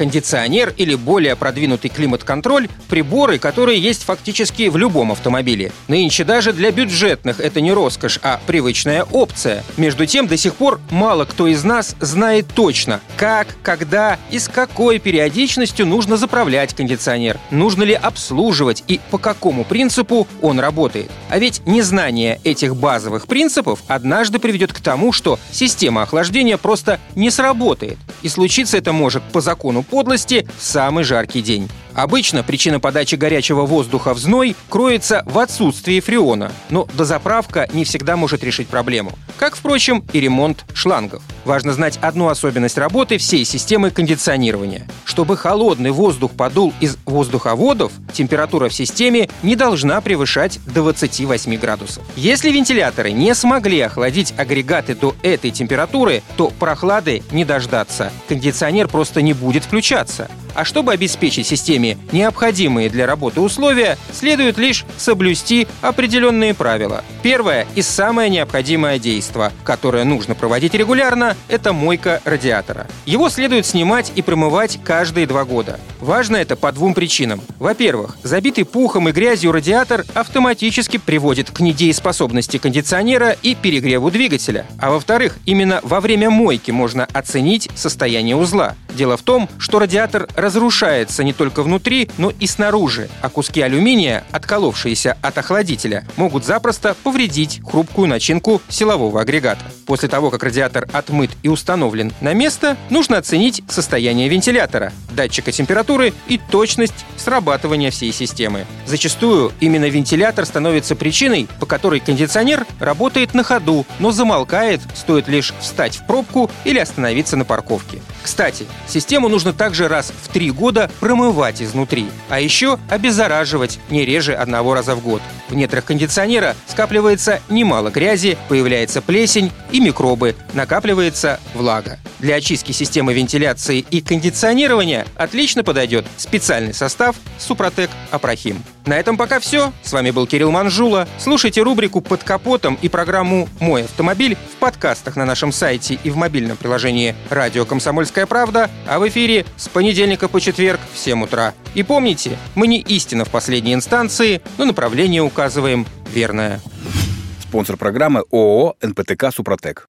Кондиционер или более продвинутый климат-контроль – приборы, которые есть фактически в любом автомобиле. Нынче даже для бюджетных это не роскошь, а привычная опция. Между тем, до сих пор мало кто из нас знает точно, как, когда и с какой периодичностью нужно заправлять кондиционер, нужно ли обслуживать и по какому принципу он работает. А ведь незнание этих базовых принципов однажды приведет к тому, что система охлаждения просто не сработает. И случиться это может по закону подлости в самый жаркий день. Обычно причина подачи горячего воздуха в зной кроется в отсутствии фреона, но дозаправка не всегда может решить проблему. Как, впрочем, и ремонт шлангов. Важно знать одну особенность работы всей системы кондиционирования. Чтобы холодный воздух подул из воздуховодов, температура в системе не должна превышать 28 градусов. Если вентиляторы не смогли охладить агрегаты до этой температуры, то прохлады не дождаться. Кондиционер просто не будет включаться. А чтобы обеспечить системе необходимые для работы условия, следует лишь соблюсти определенные правила. Первое и самое необходимое действие, которое нужно проводить регулярно, это мойка радиатора. Его следует снимать и промывать каждые два года. Важно это по двум причинам. Во-первых, забитый пухом и грязью радиатор автоматически приводит к недееспособности кондиционера и перегреву двигателя. А во-вторых, именно во время мойки можно оценить состояние узла. Дело в том, что радиатор разрушается не только внутри, но и снаружи, а куски алюминия, отколовшиеся от охладителя, могут запросто повредить хрупкую начинку силового агрегата. После того, как радиатор отмыт и установлен на место, нужно оценить состояние вентилятора, датчика температуры и точность срабатывания всей системы. Зачастую именно вентилятор становится причиной, по которой кондиционер работает на ходу, но замолкает, стоит лишь встать в пробку или остановиться на парковке. Кстати, систему нужно также раз в три года промывать изнутри, а еще обеззараживать не реже одного раза в год. В нетрах кондиционера скапливается немало грязи, появляется плесень и микробы, накапливается влага. Для очистки системы вентиляции и кондиционирования отлично подойдет специальный состав Супротек Апрахим. На этом пока все. С вами был Кирилл Манжула. Слушайте рубрику «Под капотом» и программу «Мой автомобиль» в подкастах на нашем сайте и в мобильном приложении «Радио Комсомольская правда», а в эфире с понедельника по четверг в 7 утра. И помните, мы не истина в последней инстанции, но направление указываем верное. Спонсор программы ООО «НПТК Супротек».